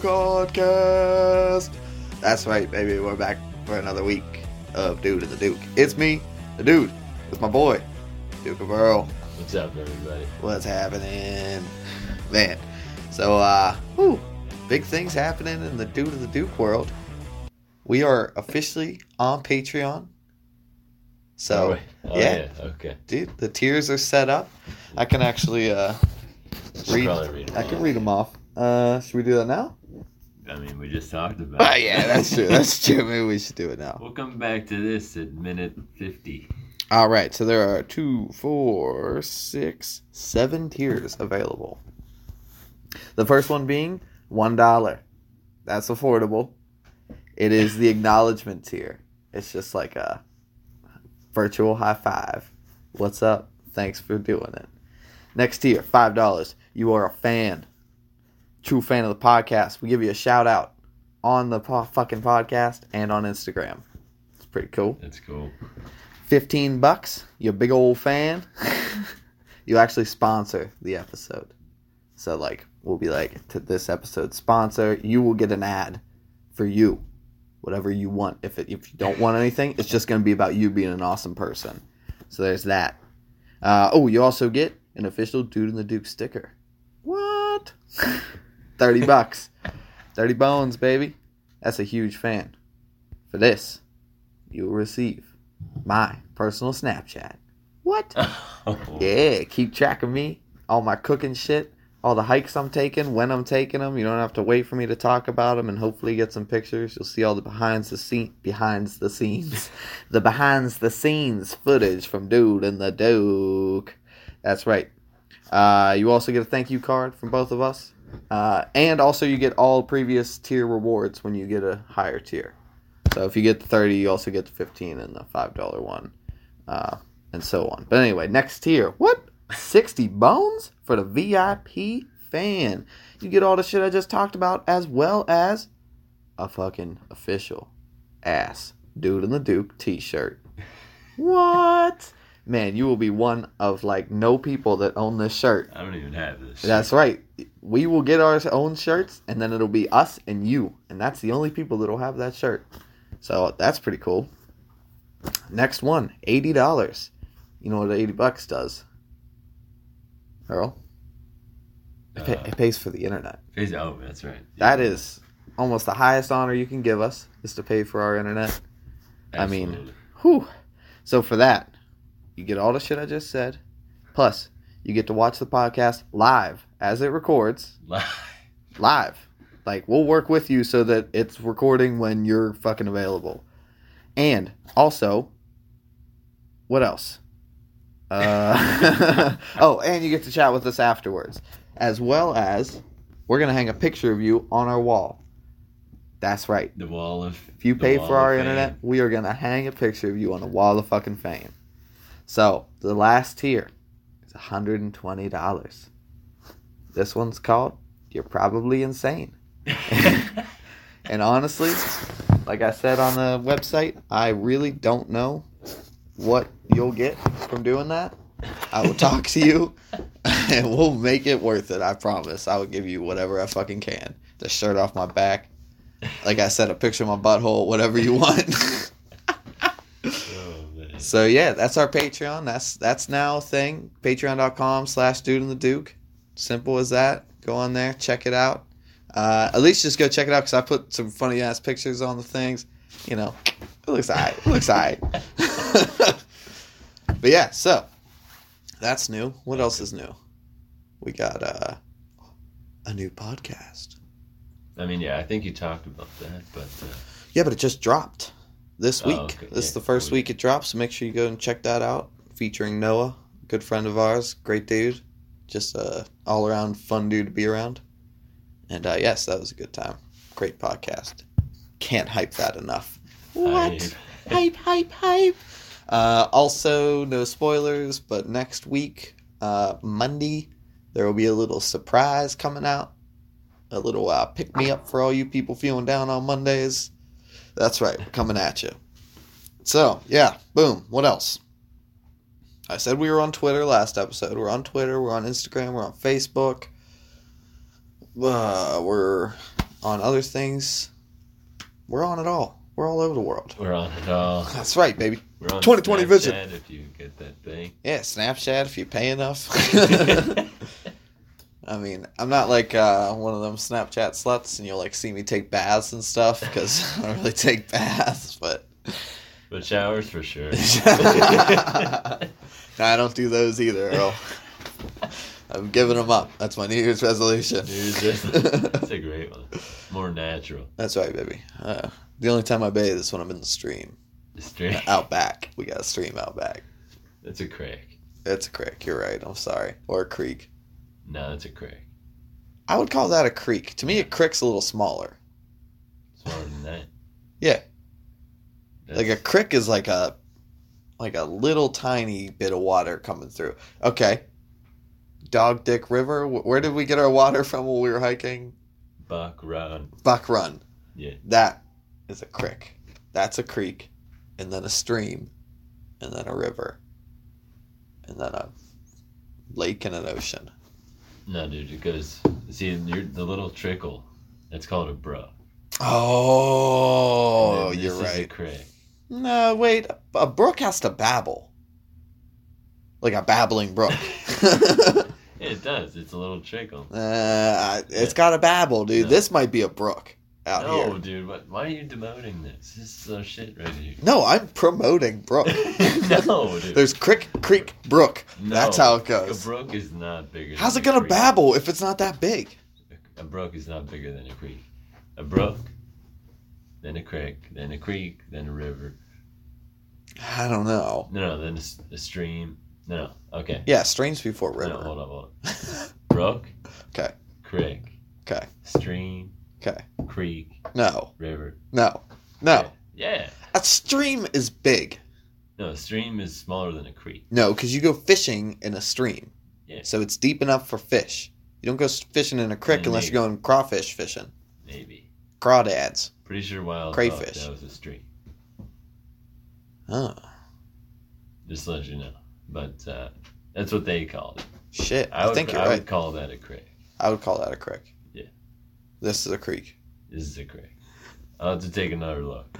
podcast. That's right, baby. We're back for another week of Dude and the Duke. It's me, the Dude, with my boy, Duke of Earl. What's up, everybody? What's happening, man? So, uh, whew, big things happening in the Dude of the Duke world. We are officially on Patreon. So, oh. Oh, yeah. yeah. Okay. dude, the tiers are set up. I can actually uh, read. read I can read them off. Uh, should we do that now? I mean, we just talked about. Oh yeah, that's true. That's true. Maybe we should do it now. We'll come back to this at minute fifty. All right. So there are two, four, six, seven tiers available. The first one being one dollar. That's affordable. It is the acknowledgement tier. It's just like a virtual high five. What's up? Thanks for doing it. Next tier, five dollars. You are a fan, true fan of the podcast. We give you a shout out on the po- fucking podcast and on Instagram. It's pretty cool. That's cool. 15 bucks, you big old fan, you actually sponsor the episode. So, like, we'll be like, to this episode sponsor, you will get an ad for you, whatever you want. If, it, if you don't want anything, it's just going to be about you being an awesome person. So, there's that. Uh, oh, you also get an official Dude in the Duke sticker. What? 30 bucks. 30 bones, baby. That's a huge fan. For this, you will receive my personal Snapchat. What? Yeah, keep track of me, all my cooking shit, all the hikes I'm taking, when I'm taking them. You don't have to wait for me to talk about them, and hopefully get some pictures. You'll see all the behind the scene, behind the scenes, the behind the scenes footage from Dude and the Duke. That's right. Uh, you also get a thank you card from both of us, uh, and also you get all previous tier rewards when you get a higher tier. So if you get the 30, you also get the 15 and the $5 one, uh, and so on. But anyway, next tier. What? 60 bones for the VIP fan. You get all the shit I just talked about, as well as a fucking official ass Dude in the Duke t shirt. What? Man, you will be one of like no people that own this shirt. I don't even have this. That's right. We will get our own shirts, and then it'll be us and you, and that's the only people that'll have that shirt. So that's pretty cool. Next one, eighty dollars. You know what eighty bucks does, Earl? It, pay, Uh, it pays for the internet. Face- Oh, that's right. That is almost the highest honor you can give us is to pay for our internet. I mean- Absolutely. Whew. So for that, you get all the shit I just said. Plus, you get to watch the podcast live as it records. live. Live. Like we'll work with you so that it's recording when you're fucking available. And also, what else? Uh, oh, and you get to chat with us afterwards, as well as we're gonna hang a picture of you on our wall. That's right. the wall of. If you pay for our internet, we are gonna hang a picture of you on the wall of fucking fame. So the last tier is hundred and twenty dollars. This one's called "You're Probably Insane." And honestly, like I said on the website, I really don't know what you'll get from doing that. I will talk to you and we'll make it worth it. I promise. I will give you whatever I fucking can. The shirt off my back. Like I said, a picture of my butthole, whatever you want. So yeah, that's our Patreon. That's that's now a thing. Patreon.com slash dude and the Duke. Simple as that. Go on there, check it out. Uh, at least just go check it out because I put some funny ass pictures on the things. You know, it looks alright. It looks alright. but yeah, so that's new. What else is new? We got uh, a new podcast. I mean, yeah, I think you talked about that, but uh, Yeah, but it just dropped this Oh, week. okay. This is the first cool. week it drops, so make sure you go and check that out. Featuring Noah, good friend of ours, great dude, just a all around fun dude to be around. And uh, yes, that was a good time. Great podcast. Can't hype that enough. What? hype, hype, hype. Uh, also, no spoilers, but next week, uh, Monday, there will be a little surprise coming out. A little uh, pick me up for all you people feeling down on Mondays. That's right, we're coming at you. So, yeah, boom. What else? I said we were on Twitter last episode. We're on Twitter, we're on Instagram, we're on Facebook. Uh, we're on other things. We're on it all. We're all over the world. We're on it all. That's right, baby. We're on 2020 Snapchat vision. If you get that thing. Yeah, Snapchat if you pay enough. I mean, I'm not like uh, one of them Snapchat sluts, and you'll like see me take baths and stuff because I don't really take baths, but but showers for sure. No, I don't do those either, Earl. I'm giving them up. That's my New Year's resolution. Dude, that's, that's a great one. More natural. That's right, baby. Uh, the only time I bathe is when I'm in the stream. Straight. Out back. We got a stream out back. It's a creek. It's a creek. You're right. I'm sorry. Or a creek. No, that's a crack. I would call that a creek. To me, a creek's a little smaller. Smaller than that. Yeah. That's, Like a creek is like a like a little tiny bit of water coming through. Okay. Dog Dick River. Where did we get our water from when we were hiking? buck run. Buck Run. Yeah. That is a creek. That's a creek, and then a stream, and then a river, and then a lake and an ocean. No, dude, because see, you're, the little trickle. That's called a brook. Oh, you're this is a right. creek. No, wait. A brook has to babble, like a babbling brook. It does. It's a little trickle. uh, it's got to babble, dude. No. This might be a brook out no, here. dude. What, why are you demoting this? This is so shit right here. No, I'm promoting brook. no, dude. There's creek, creek, brook. No, That's how it goes. A brook is not bigger. How's it gonna creek. babble if it's not that big? A brook is not bigger than a creek. A brook, then a creek, then a creek, then a river. I don't know. No, no, then a, a stream. No, no. Okay. Yeah, streams before No, river. hold on, hold on. Brook. Okay. Creek. Okay. Stream. Okay. Creek. No, River. no, no. Yeah. A stream is big. No, a stream is smaller than a creek. No, because you go fishing in a stream. Yeah. So it's deep enough for fish. You don't go fishing in a creek unless you're going crawfish fishing. Maybe. Crawdads. Pretty sure wild Crayfish. that was a stream. Oh, Just to let you know. But uh, that's what they called it. shit. I, I, would, think you're I right. would call that a creek. I would call that a creek. This is a creek. This is a creek. I'll have to take another look.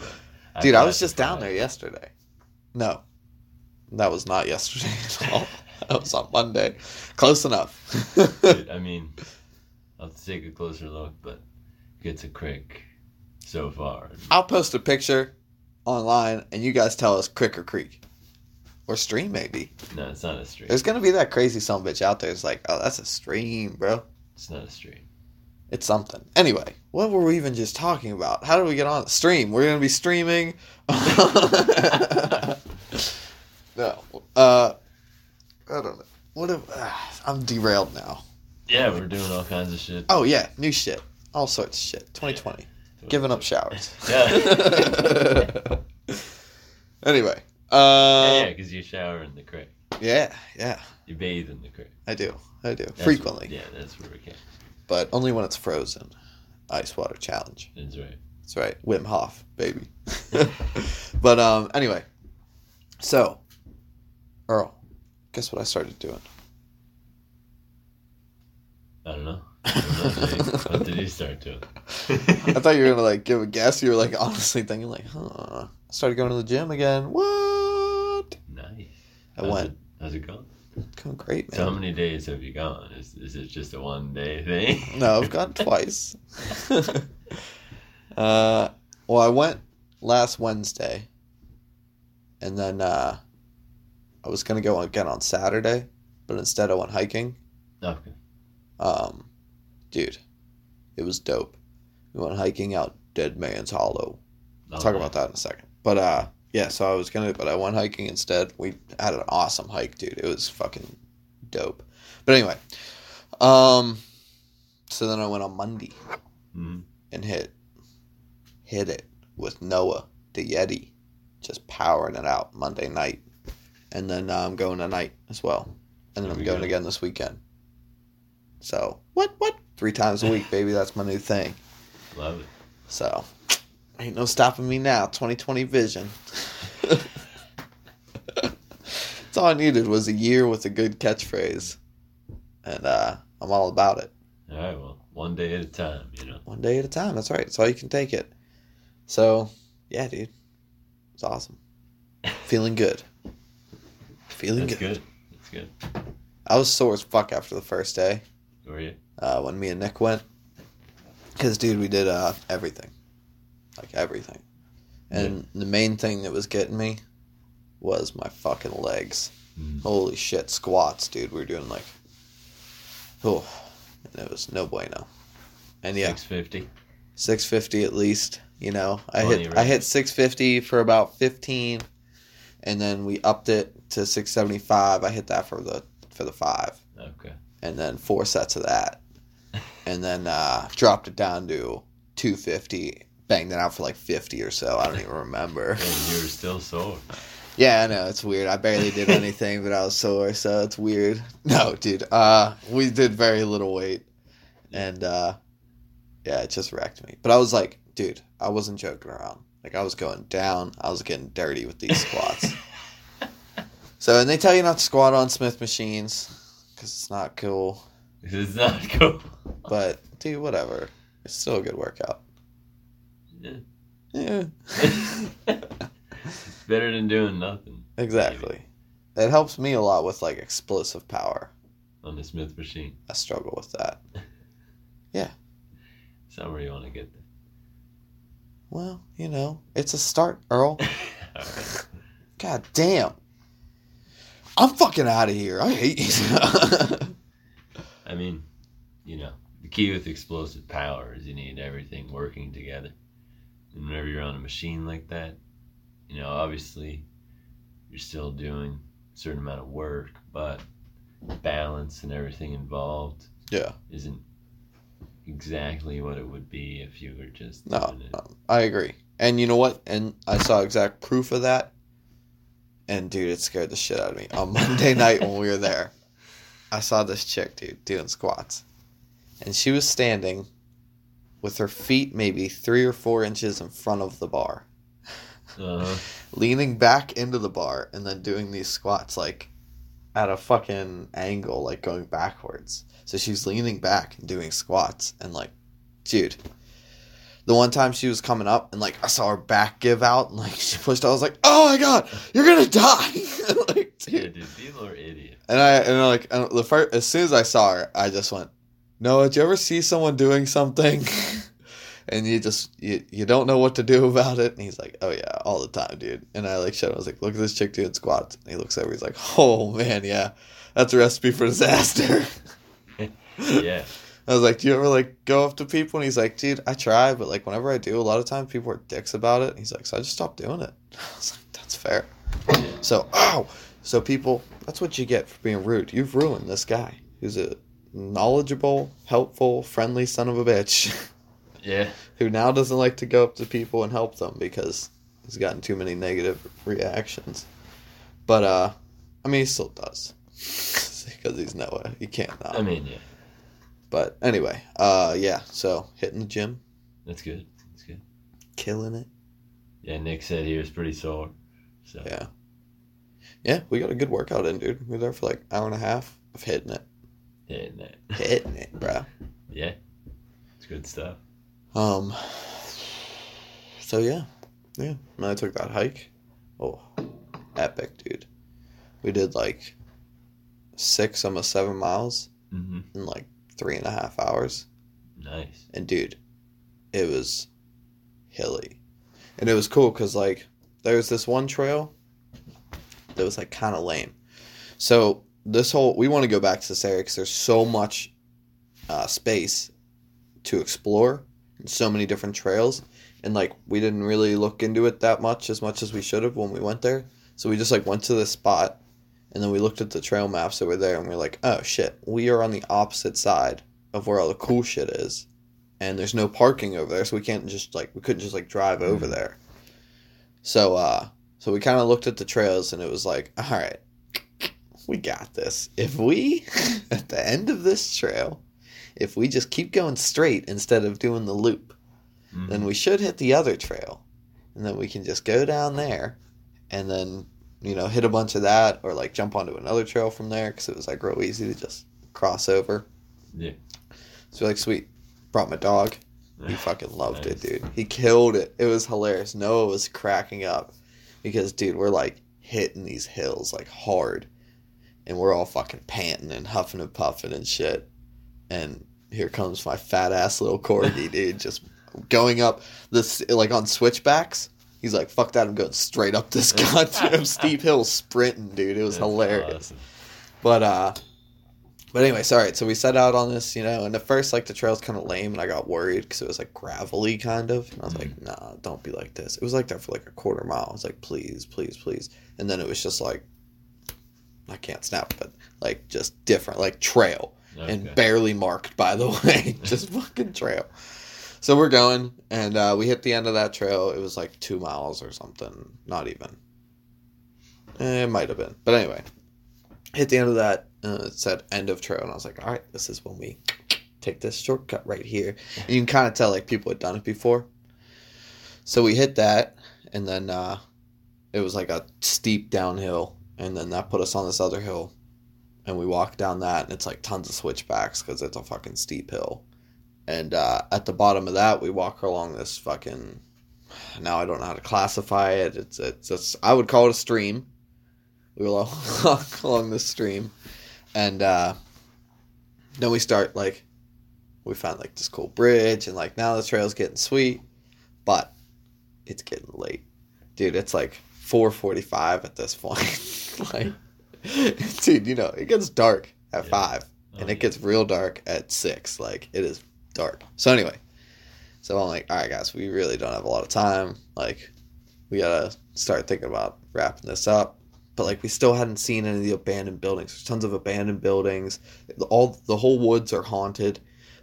but Dude, I was just down there yesterday. No, that was not yesterday at all. that was on Monday. Close enough. Dude, I mean, I'll have to take a closer look, but it's a creek so far. I'll post a picture online and you guys tell us crick or creek. Or stream, maybe. No, it's not a stream. There's gonna be that crazy son bitch out there. It's like, oh, that's a stream, bro. It's not a stream. It's something. Anyway, what were we even just talking about? How do we get on stream? We're gonna be streaming. no, uh, I don't know. What if ah, I'm derailed now? Yeah, we're doing all kinds of shit. Oh yeah, new shit, all sorts of shit. 2020, giving up showers. Yeah. anyway, yeah, uh, because you shower in the creek. yeah, yeah, You bathe in the creek. I do, I do That's frequently, Where, yeah, that's where we can. But only when it's frozen. Ice water challenge. That's right. That's right. Wim Hof, baby. but um anyway. So Earl, guess what I started doing? I don't know. I don't know, what did you start doing? I thought you were gonna like give a guess. You were like honestly thinking like, huh. I started going to the gym again. What? nice. I How's went. It, how's it going? Going great, So how many days have you gone? Is is it just a one day thing? No, I've gone twice. uh well I went last Wednesday. And then uh I was gonna go again on Saturday, but instead I went hiking. okay. Um, dude, it was dope. We went hiking out Dead Man's Hollow. I'll talk about that in a second. But uh, yeah, so I was gonna, but I went hiking instead. We had an awesome hike, dude. It was fucking dope. But anyway, um, so then I went on Monday Mhm. and hit hit it with Noah the Yeti, just powering it out Monday night, and then uh, I'm going tonight as well, and then There I'm going go. again this weekend. So what what three times a week, baby? That's my new thing. Love it. So ain't no stopping me now. 2020 vision. That's all I needed was a year with a good catchphrase, and uh, I'm all about it. All right. Well, one day at a time. You know. one day at a time. That's right. That's all you can take it. So, yeah, dude, it's awesome. Feeling good. Feeling That's good. good. That's good. I was sore as fuck after the first day Were you? uh, when me and Nick went. Because, dude, we did uh, everything. Like, everything. And the main thing that was getting me was my fucking legs. Mhm. Holy shit, squats, dude. We were doing like, oh, and it was no bueno. And yeah, Six fifty. 650 at least. You know, I Plenty hit I hit 650 for about 15, and then we upped it to 675. I hit that for the for the five, Okay. and then four sets of that, and then uh, dropped it down to 250. Banged it out for like 50 or so. I don't even remember. And you were still sore. Yeah, I know it's weird. I barely did anything, but I was sore, so it's weird. No, dude. Uh, we did very little weight, and uh, yeah, it just wrecked me. But I was like, dude, I wasn't joking around. Like I was going down. I was getting dirty with these squats. so, and they tell you not to squat on Smith machines because it's not cool. It's not cool. But dude, whatever. It's still a good workout. Yeah. Yeah, it's better than doing nothing exactly. It helps me a lot with like explosive power. on the Smith machine. I struggle with that. Yeah. Somewhere you want to get there? Well, you know, it's a start, Earl. God damn. I'm fucking out of here. I hate you. I mean, you know, the key with explosive power is you need everything working together. And whenever you're on a machine like that, you know, obviously you're still doing a certain amount of work, but balance and everything involved Yeah. isn't exactly what it would be if you were just No, doing it. no, I agree. And you know what? And I saw exact proof of that. And dude, it scared the shit out of me. On Monday night when we were there, I saw this chick, dude, doing squats. And she was standing with her feet maybe three or four inches in front of the bar. Uh-huh. leaning back into the bar and then doing these squats like at a fucking angle, like going backwards. So she's leaning back and doing squats and like, dude. The one time she was coming up and like I saw her back give out and like she pushed. I was like, "Oh my god, you're gonna die!" like, Yeah, dude. dude, people are idiots. And I and like and the first as soon as I saw her, I just went, "No, did you ever see someone doing something?" and you just you, you don't know what to do about it. And he's like, "Oh yeah, all the time, dude." And I like showed him. I was like, "Look at this chick doing squats." And he looks over. He's like, "Oh man, yeah, that's a recipe for disaster." Yeah. I was like, "Do you ever like go up to people?" And he's like, "Dude, I try, but like whenever I do, a lot of times people are dicks about it." And he's like, "So I just stopped doing it." I was like, "That's fair." So, oh, so people, that's what you get for being rude. You've ruined this guy who's a knowledgeable, helpful, friendly son of a bitch Yeah. who now doesn't like to go up to people and help them because he's gotten too many negative reactions. But uh, I mean, he still does because he's Noah. He can't not. I mean, yeah. But anyway, uh, yeah. So hitting the gym, That's good. That's good. killing it. Yeah, Nick said he was pretty sore. So Yeah. Yeah, we got a good workout in, dude. We were there for like hour and a half of hitting it, hitting that. hitting it, bro. Yeah. It's good stuff. Um. So yeah, yeah. And I took that hike. Oh, epic, dude. We did like six, almost seven miles Mm-hmm. in like three and a half hours. Nice. And dude, it was hilly, and it was cool because like there was this one trail that was like kind of lame. So this whole we want to go back to this area because there's so much uh, space to explore and so many different trails, and like we didn't really look into it that much as much as we should have when we went there. So we just like went to this spot, and then we looked at the trail maps that were there, and we are like, oh shit, we are on the opposite side of where all the cool shit is and there's no parking over there so we can't just like we couldn't just like drive over Mhm. there so uh so we kind of looked at the trails and it was like all right we got this if we at the end of this trail if we just keep going straight instead of doing the loop Mhm. then we should hit the other trail and then we can just go down there and then you know hit a bunch of that or like jump onto another trail from there because it was like real easy to just cross over Yeah. so we're like, sweet. Brought my dog. He fucking loved it, dude. He killed it. It was hilarious. Noah was cracking up because, dude, we're like hitting these hills like hard, and we're all fucking panting and huffing and puffing and shit. And here comes my fat ass little corgi, dude, just going up this like on switchbacks. He's like, "Fuck that! I'm going straight up this goddamn steep hill, sprinting, dude. It was That's hilarious." awesome. But uh but anyway, sorry. So we set out on this, you know, and at first like the trail's kind of lame, and I got worried because it was like gravelly kind of. And I was like, nah, don't be like this. It was like that for like a quarter mile. I was like, please, please, please. And then it was just like, I can't snap, but like just different, like trail and barely marked by the way, just fucking trail. So we're going, and uh, we hit the end of that trail. It was like two miles or something, not even. Eh, it might have been, but anyway, hit the end of that. Uh, it said end of trail, and I was like, all right, this is when we take this shortcut right here. And you can kind of tell like people had done it before. So we hit that, and then uh, it was like a steep downhill, and then that put us on this other hill, and we walked down that, and it's like tons of switchbacks because it's a fucking steep hill. And uh, at the bottom of that, we walk along this fucking. Now I don't know how to classify it. It's it's, it's I would call it a stream. We walk along this stream, and uh, then we start like we found like this cool bridge, and like now the trail's getting sweet, but it's getting late, dude. It's like four forty-five at this point. like, dude, you know it gets dark at Yeah. five, Oh, and yeah. it gets real dark at six. Like it is dark. So anyway, so I'm like, all right, guys, we really don't have a lot of time. Like, we gotta start thinking about wrapping this up. But like, we still hadn't seen any of the abandoned buildings. There's tons of abandoned buildings. All the whole woods are haunted.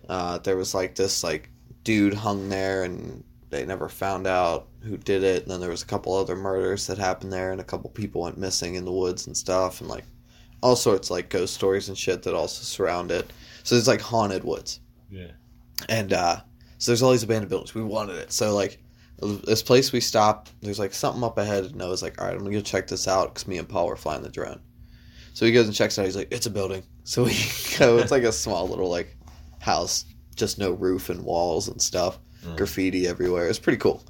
Uh, there was like this like dude hung there, and they never found out who did it. And then there was a couple other murders that happened there, and a couple people went missing in the woods and stuff, and like all sorts like ghost stories and shit that also surround it. So there's like haunted woods Yeah. and uh, so there's all these abandoned buildings. We wanted it. So like this place we stopped, there's like something up ahead, and Noah's like, all right, I'm gonna go check this out because me and Paul were flying the drone. So he goes and checks it out. He's like, it's a building. So we go. It's like a small little like house, just no roof and walls and stuff. Mm. Graffiti everywhere. It's pretty cool.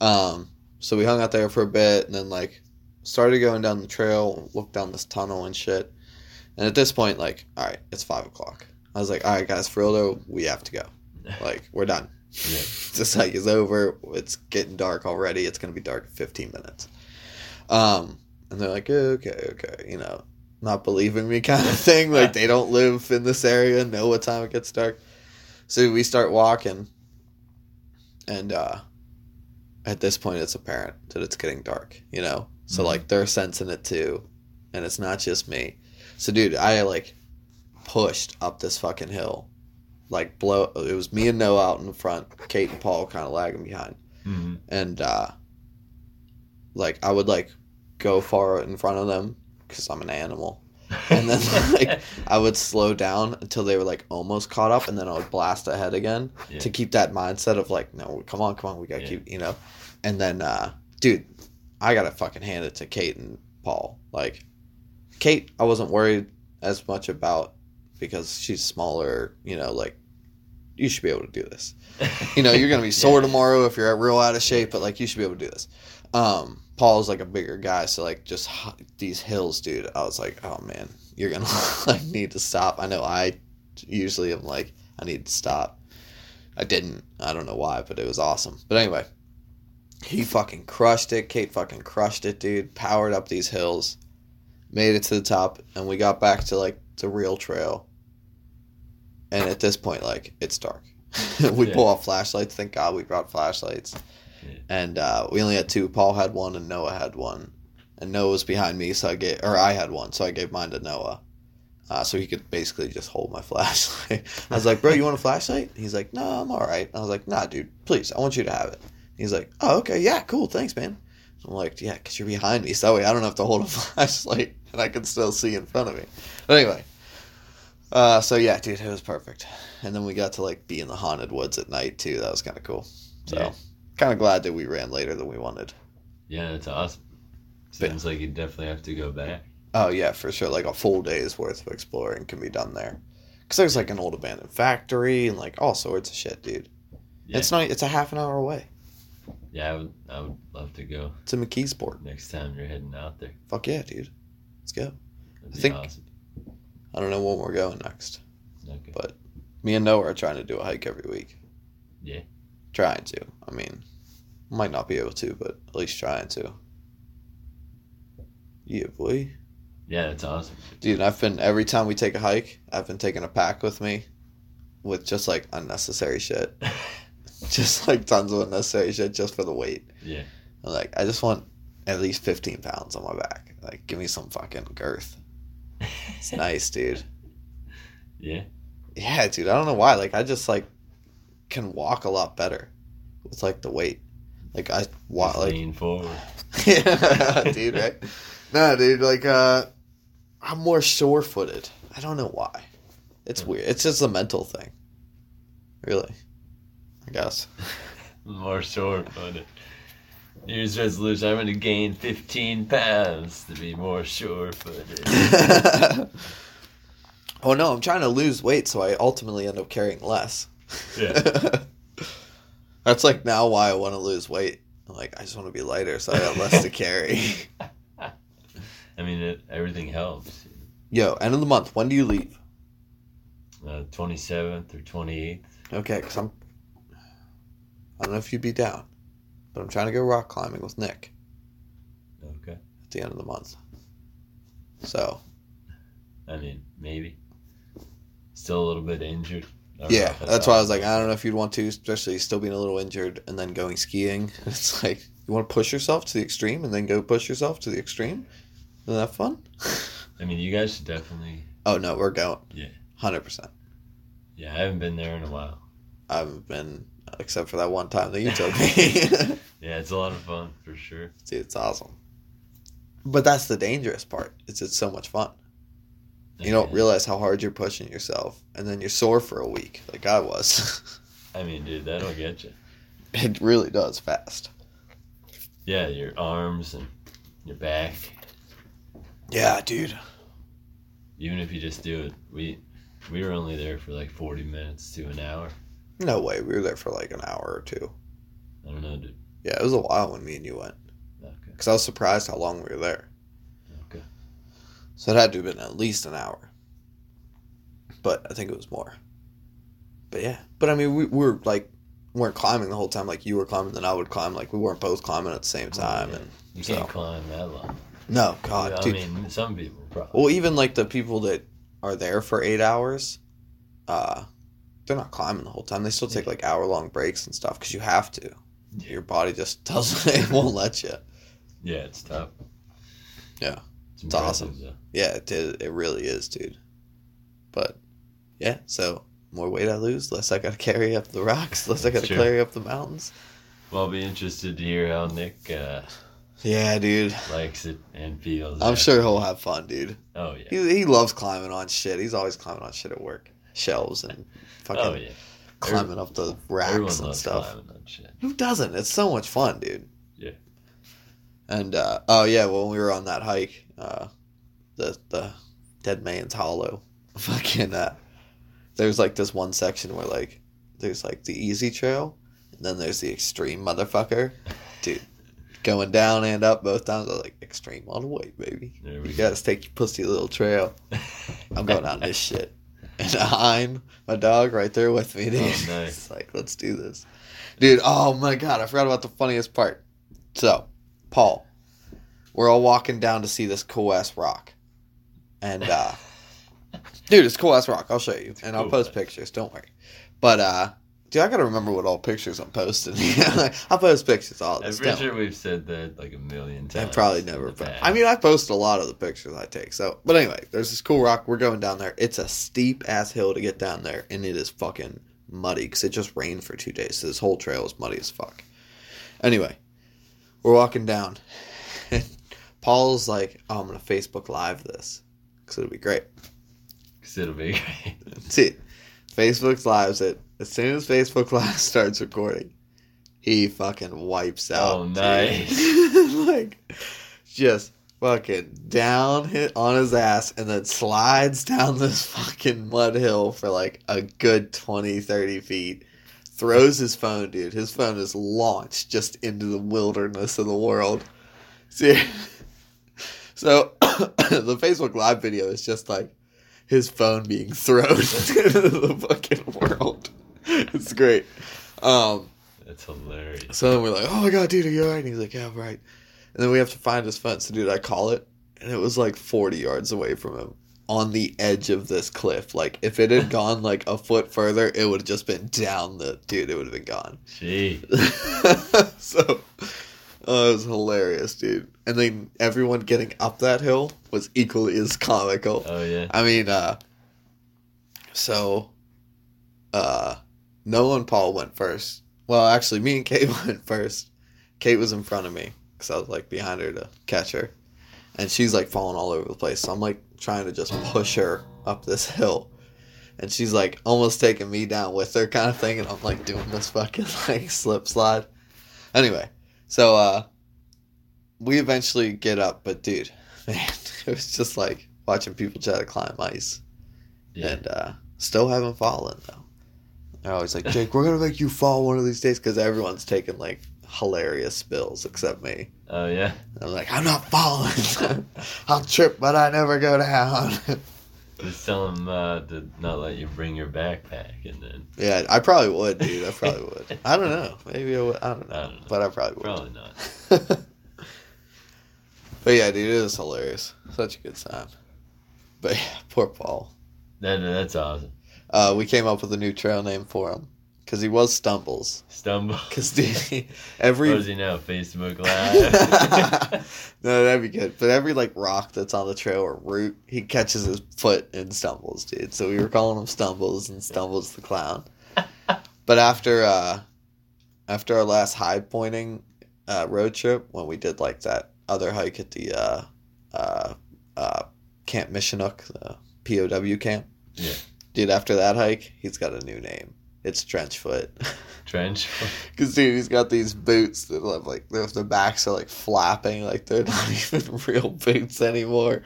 Um, so we hung out there for a bit, and then like started going down the trail, looked down this tunnel and shit. And at this point, like, all right, it's five o'clock. I was like, all right, guys, for real though, we have to go. Like, we're done. Yeah. this hike is over. It's getting dark already. It's gonna be dark in fifteen minutes. Um, and they're like, okay, okay, you know, not believing me kind of thing. Like they don't live in this area, know what time it gets dark. So we start walking, and uh, at this point, it's apparent that it's getting dark. You know, so Mhm. like they're sensing it too, and it's not just me. So, dude, I like pushed up this fucking hill like blow it was me and Noah out in the front kate and paul kind of lagging behind Mhm. and uh like i would like go far in front of them because i'm an animal And then, like, i would slow down until they were like almost caught up and then i would blast ahead again Yeah. to keep that mindset of like no come on come on we gotta Yeah. keep you know and then uh dude i gotta fucking hand it to kate and paul like kate i wasn't worried as much about because she's smaller you know like you should be able to do this you know, you're gonna be sore tomorrow if you're real out of shape, but like you should be able to do this. Um, Paul's like a bigger guy, so like just these hills, dude. I was like, oh man, you're gonna like need to stop. I know I usually am like, I need to stop. I didn't. I don't know why, but it was awesome. But anyway, he fucking crushed it. Kate fucking crushed it, dude. Powered up these hills, made it to the top, and we got back to like the real trail. And at this point, like it's dark. we Yeah. pull off flashlights. Thank God we brought flashlights. And uh, we only had two. Paul had one, and Noah had one. And Noah was behind me, so I gave, or I had one, so I gave mine to Noah, uh, so he could basically just hold my flashlight. I was like, "Bro, you want a flashlight?" He's like, "No, I'm all right." I was like, "Nah, dude, please, I want you to have it." He's like, "Oh, okay, yeah, cool, thanks, man." I'm like, "Yeah, because you're behind me, so that way I don't have to hold a flashlight, and I can still see in front of me." But anyway, uh, so yeah, dude, it was perfect. And then we got to like be in the haunted woods at night too. That was kind of cool. So, Yeah. Kind of glad that we ran later than we wanted. Yeah, that's awesome. But- Sounds like you definitely have to go back. Oh yeah, for sure. Like a full day's worth of exploring can be done there, Because there's like an old abandoned factory and like all sorts of shit, dude. Yeah. It's not. It's a half an hour away. Yeah, I would. I would love to go to McKeesport. next time you're heading out there. Fuck yeah, dude. Let's go. That'd I think- awesome. I don't know when we're going next. Okay. But me and Noah are trying to do a hike every week. Yeah. Trying to. I mean, might not be able to, but at least trying to. Yeah, boy. Yeah, that's awesome. Dude, I've been every time we take a hike, I've been taking a pack with me with just like unnecessary shit. Just like tons of unnecessary shit just for the weight. yeah. I'm like, I just want at least 15 pounds on my back. Like, give me some fucking girth. It's nice, dude. Yeah. Yeah, dude. I don't know why. Like, I just like can walk a lot better with like the weight. Like I walk Just like lean forward. yeah, dude. Right? No, dude. Like uh, I'm more sure footed. I don't know why. It's Yeah. weird. It's just a mental thing. Really, I guess. More sore footed. New Year's resolution I'm going to gain 15 pounds to be more sure footed. oh no, I'm trying to lose weight, so I ultimately end up carrying less. Yeah. That's like now why I want to lose weight. I'm like, I just want to be lighter, so I got less to carry. I mean, it, everything helps. Yo, end of the month. When do you leave? Uh, 27th or 28th. Okay, because I'm. I don't know if you'd be down, but I'm trying to go rock climbing with Nick Okay. at the end of the month. So I mean, maybe. Still a little bit injured. I don't know yeah, that's why I was like, I don't know if you'd want to, especially still being a little injured and then going skiing. It's like you want to push yourself to the extreme and then go push yourself to the extreme. Isn't that fun? I mean, you guys should definitely. Oh no, we're going. Yeah. hundred percent. Yeah, I haven't been there in a while. I haven't been except for that one time that you took me. Yeah, it's a lot of fun for sure. Dude, it's awesome. But that's the dangerous part. It's it's so much fun. You don't realize how hard you're pushing yourself, and then you're sore for a week, like I was. I mean, dude, that'll get you. it really does fast. Yeah, your arms and your back. Yeah, dude. Even if you just do it, we we were only there for like 40 minutes to an hour. No way. We were there for like an hour or two. I don't know, dude. Yeah, it was a while when me and you went, Okay. because I was surprised how long we were there. So it had to have been at least an hour. But I think it was more. But yeah. But I mean, we, we were like, weren't climbing the whole time like you were climbing, then I would climb. Like we weren't both climbing at the same time. yeah. And You So- can't climb that long. no, God, I dude. mean, some people probably. Well, even like the people that are there for eight hours, uh, they're not climbing the whole time. They still take like hour long breaks and stuff because you have to. Your body just doesn't. It won't let you. Yeah, it's tough. Yeah. It's, It's awesome. though. Yeah, it. It really is, dude. But yeah, so more weight I lose, less I got to carry up the rocks, less I got to carry up the mountains. Well, I'll be interested to hear how Nick uh, Yeah, dude. likes it and feels. I'm sure he'll have fun, dude. Oh yeah. He he loves climbing on shit. He's always climbing on shit at work, shelves and fucking Oh yeah. climbing up the racks and stuff. climbing on shit. Who doesn't? It's so much fun, dude. And uh, oh yeah, when we were on that hike, uh, the the Dead Man's Hollow, fucking uh, there's like this one section where like there's like the easy trail, and then there's the extreme motherfucker, dude. Going down and up both times, I was like extreme all the way, baby. We You go. gotta take your pussy little trail. I'm going down this shit. And I'm my dog right there with me, dude. Oh, nice. It's like, let's do this. Dude, oh my god, I forgot about the funniest part. So, Paul, we're all walking down to see this cool ass rock. And uh dude, it's cool ass rock. I'll show you. And I'll post man. pictures, don't worry. But uh dude, I gotta remember what all pictures I'm posting. I'll post pictures all the time. I'm pretty sure we've said that like a million times. I probably never. Po- I mean, I post a lot of the pictures I take. So, but anyway, there's this cool rock. We're going down there. It's a steep ass hill to get down there, and it is fucking muddy because it just rained for two days. So this whole trail is muddy as fuck. Anyway, we're walking down. Paul's like, "Oh, I'm gonna Facebook Live this because it'll be great. Because it'll be great. See, Facebook's lives it. As soon as Facebook Live starts recording, he fucking wipes oh, out. Oh, nice. like, just fucking down hit on his ass and then slides down this fucking mud hill for like a good 20 30 feet throws his phone dude his phone is launched just into the wilderness of the world see so the facebook live video is just like his phone being thrown into the fucking world it's great um That's hilarious. so then we're like, oh my god, dude, are you alright? And he's like, yeah, I'm right. And then we have to find his fence. So, dude, I call it, and it was like 40 yards away from him on the edge of this cliff. Like, if it had gone like a foot further, it would have just been down the, dude, it would have been gone. Gee. so, oh, it was hilarious, dude. And then everyone getting up that hill was equally as comical. Oh yeah. I mean, uh, so, uh, Noah and Paul went first. Well, actually, me and Kate went first. Kate was in front of me because I was like behind her to catch her, and she's like falling all over the place. So I'm like trying to just push her up this hill, and she's like almost taking me down with her, kind of thing. And I'm like doing this fucking like slip slide. Anyway, so uh, we eventually get up, but dude, man, it was just like watching people try to climb ice Yeah. and uh, still haven't fallen though. They're always like, Jake, we're gonna make you fall one of these days because everyone's taking like hilarious spills except me. Oh yeah. I'm like, I'm not falling. I'll trip, but I never go down. Just tell him uh, to not let you bring your backpack, and then yeah, I probably would, dude. I probably would. I don't know. Maybe I would. I don't know. I don't know. But I probably would. probably not. but yeah, dude, it was hilarious. Such a good time. But yeah, poor Paul. That that's awesome. Uh, we came up with a new trail name for him because he was Stumbles. Stumble. Because every What is he now? Facebook Live. no, that'd be good. But every like rock that's on the trail or root, he catches his foot and stumbles, dude. So we were calling him Stumbles and Stumbles the clown. But after uh after our last high pointing uh, road trip, when we did like that other hike at the uh, uh, uh, Camp Mishinook, the POW camp, Yeah. dude. After that hike, he's got a new name. It's Trenchfoot. Trench. Foot. Cause dude, he's got these boots that have like the backs are like flapping, like they're not even real boots anymore.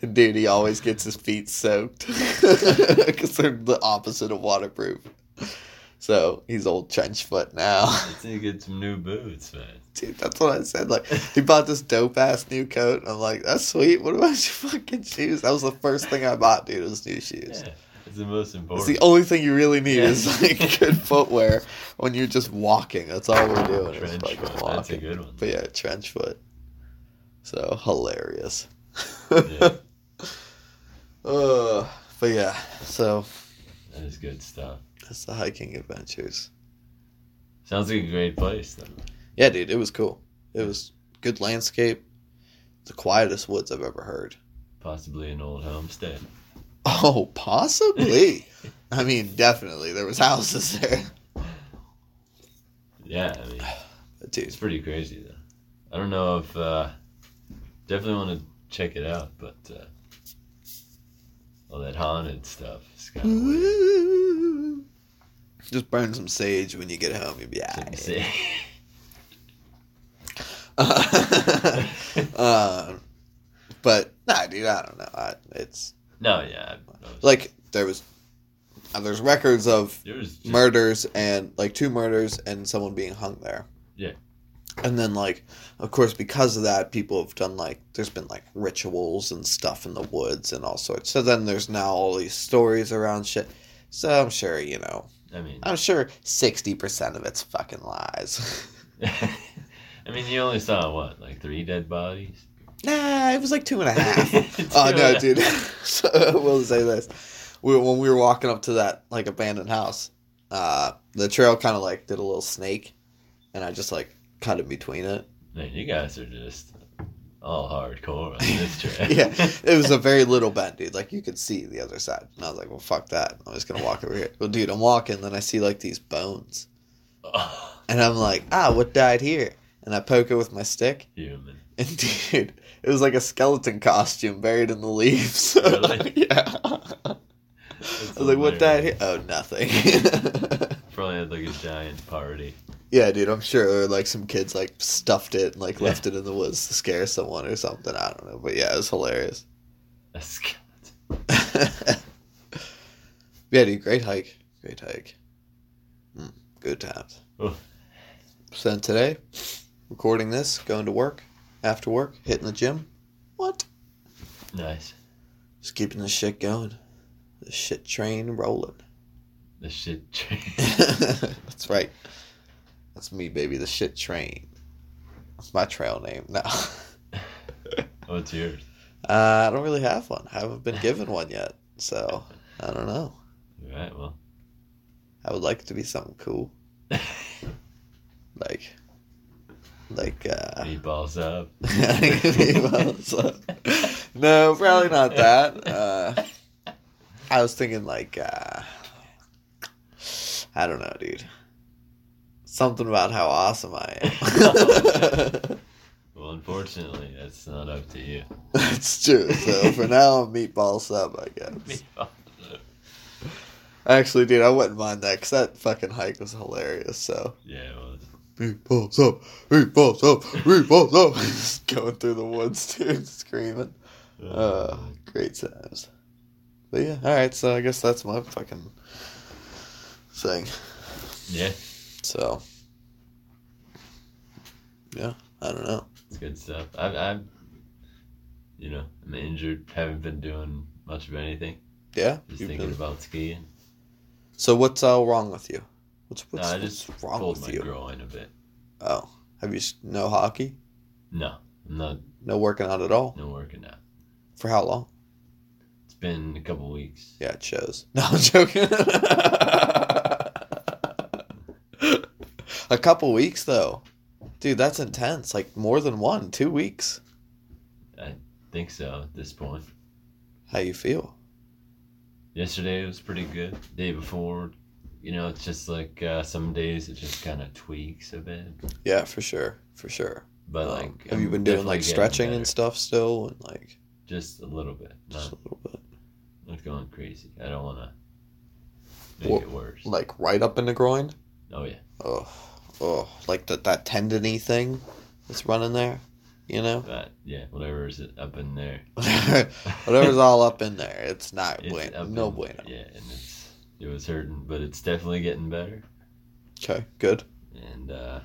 And dude, he always gets his feet soaked because they're the opposite of waterproof. So he's old trench foot now, need to get some new boots, man. dude. That's what I said. Like he bought this dope ass new coat. I'm like, that's sweet. What about your fucking shoes? That was the first thing I bought, dude. Was new shoes. Yeah, it's the most important. It's the only thing you really need Yeah. is like good footwear when you're just walking. That's all we're doing. Trench fucking foot. That's a good one. But yeah, trench foot. So hilarious. Yeah. uh, but yeah, so That is good stuff. that's the hiking adventures. Sounds like a great place, though. Yeah, dude, it was cool. It was good landscape. The quietest woods I've ever heard. Possibly an old homestead. Oh, possibly. I mean, definitely. There was houses there. Yeah, I mean, dude, it's pretty crazy though. I don't know if uh, definitely want to check it out, but uh, all that haunted stuff is kind of weird. Just burn some sage when you get home. You'll be alright. uh, but nah, dude, I don't know. I, it's no, yeah, I- I was- like there was uh, there's records of there was just, murders and like two murders and someone being hung there. Yeah. And then like of course because of that people have done like there's been like rituals and stuff in the woods and all sorts. So then there's now all these stories around shit. So I'm sure, you know, I mean, I'm sure 60% of it's fucking lies. I mean, you only saw what, like three dead bodies? Nah, it was like two and a half. oh no, dude. so, I will say this: we, when we were walking up to that like abandoned house, uh, the trail kind of like did a little snake, and I just like cut in between it. Man, you guys are just all hardcore on this track. yeah, it was a very little bend, dude. Like you could see the other side, and I was like, "Well, fuck that. I'm just gonna walk over here." Well, dude, I'm walking, then I see like these bones, and I'm like, "Ah, what died here?" And I poke it with my stick, Human. and dude, it was like a skeleton costume buried in the leaves. Really? yeah. I was like, what here? Oh, nothing. probably had like a giant party. Yeah, dude, I'm sure like some kids like stuffed it and like left it in the woods to scare someone or something. I don't know, but yeah, it was hilarious. A skeleton. yeah, dude, great hike, great hike. Mm, good times. Oh. So today, recording this, going to work, after work, hitting the gym. What? Nice. Just keeping the shit going. The shit train rolling. The shit train. That's right. That's me, baby. The shit train. That's my trail name now. What's yours? Uh, I don't really have one. I haven't been given one yet, so I don't know. All right. Well. I would like it to be something cool, like, like uh, Meatballs up. no, probably not that. Uh, I was thinking like, uh, I don't know, dude. Something about how awesome I am. Well, unfortunately, that's not up to you. That's true. So for now, I'm meatball sub, I guess. Meatballs up. Actually, dude, I wouldn't mind that because that fucking hike was hilarious. So Yeah. Well, meatballs up, meatballs up, meatballs up. Just going through the woods, dude, screaming. Uh, great times. But yeah, all right. So I guess that's my fucking thing. yeah. So yeah, I don't know. It's good stuff. I've, I've, you know, I'm injured. Haven't been doing much of anything. Yeah. Just thinking been- about skiing. So what's all wrong with you? What's No, what's, I just what's wrong pulled with my you? groin a bit. Oh, have you no hockey? No, I'm not. No working out at all? No working out. For how long? It's been a couple weeks. Yeah, it shows. No, I'm joking. a couple weeks though, dude. That's intense. Like more than one, two weeks. I think so at this point. How you feel? Yesterday was pretty good. Day before, you know, it's just like uh, some days it just kind of tweaks a bit. Yeah, for sure, for sure. But Um, like, have you I'm been doing like stretching and stuff still, and like Just a little bit. just Not, a little bit, not going crazy. I don't want to make Well, it worse. like right up in the groin? oh yeah. Oh, oh, like that that tendony thing that's running there. You know, But yeah, whatever is it up in there. whatever's all up in there, it's not It's bueno. No bueno. Yeah, and it's it was hurting, but it's definitely getting better. Okay, good. And uh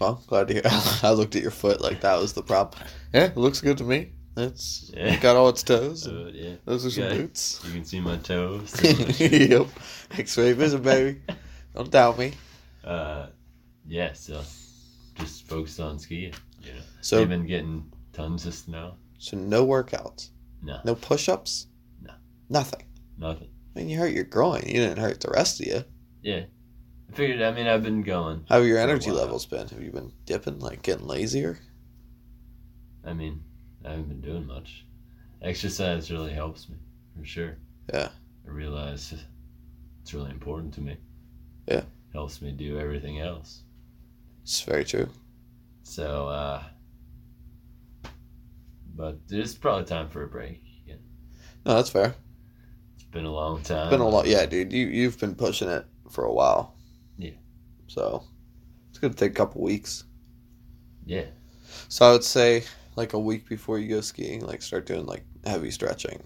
Well, glad to hear. I looked at your foot like that was the problem. Yeah, it looks good to me. It's Yeah. got all its toes. so, yeah, those are some boots. you can see my toes. yep. X-ray vision, baby. Don't doubt me. uh, yeah, so just focused on skiing. You know, So, they've been getting tons of snow. so no workouts, No, no push-ups. Nothing. nothing. I mean, you hurt your groin. You didn't hurt the rest of you. Yeah, I figured. I mean, I've been going. How have your energy levels been? Have you been dipping, like getting lazier? I mean, I haven't been doing much. Exercise really helps me, for sure. Yeah. I realize it's really important to me. Yeah. Helps me do everything else. It's very true. So, uh, but it's probably time for a break. Yeah. No, that's fair. Been a long time. Been a lot. Yeah, dude. You you've been pushing it for a while. Yeah. So it's gonna take a couple weeks. Yeah. So I would say like a week before you go skiing, like start doing like heavy stretching,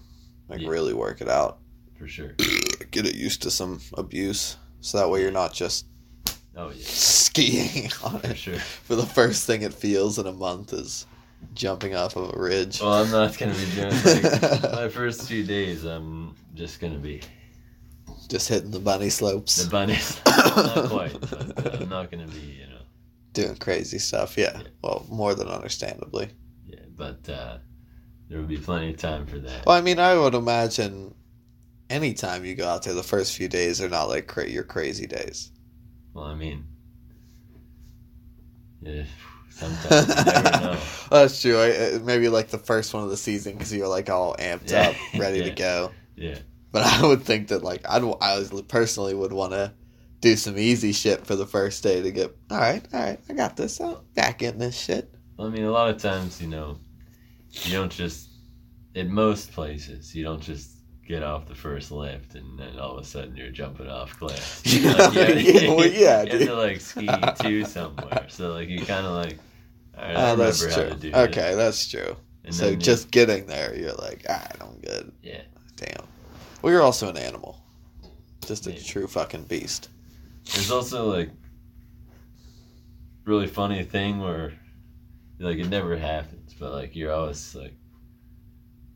like Yeah. really work it out, For sure. get it used to some abuse, so that way you're not just Oh, yeah. skiing on For it. sure. For the first thing it feels in a month is jumping off of a ridge. Well, I'm not going to be doing like my first few days. I'm just going to be Just hitting the bunny slopes, the bunnies. not quite. But uh, I'm not going to be, you know. doing crazy stuff. Yeah. Yeah. Well, more than understandably. Yeah. But uh, there will be plenty of time for that. Well, I mean, I would imagine anytime you go out there, the first few days are not like cra- your crazy days. Well, I mean, yeah, sometimes you never know. That's true. I, uh, maybe like the first one of the season because you're like all amped Yeah. up, ready to Yeah. go. Yeah. But I would think that like I'd I was personally would want to do some easy shit for the first day to get all right, all right, I got this. I'm back in this shit. Well, I mean, a lot of times, you know, you don't just, in most places, you don't just get off the first lift, and then all of a sudden you're jumping off cliffs. Yeah, Like, you yeah, well, yeah, you dude. to like ski to somewhere. So like you kind of like. All right, I remember that's true. to do Okay, this. that's true. And so then you- just getting there, you're like, ah, I'm good. yeah, Damn. Well, you're also an animal. Just a Maybe. true fucking beast. There's also like really funny thing where like it never happens, but like you're always like,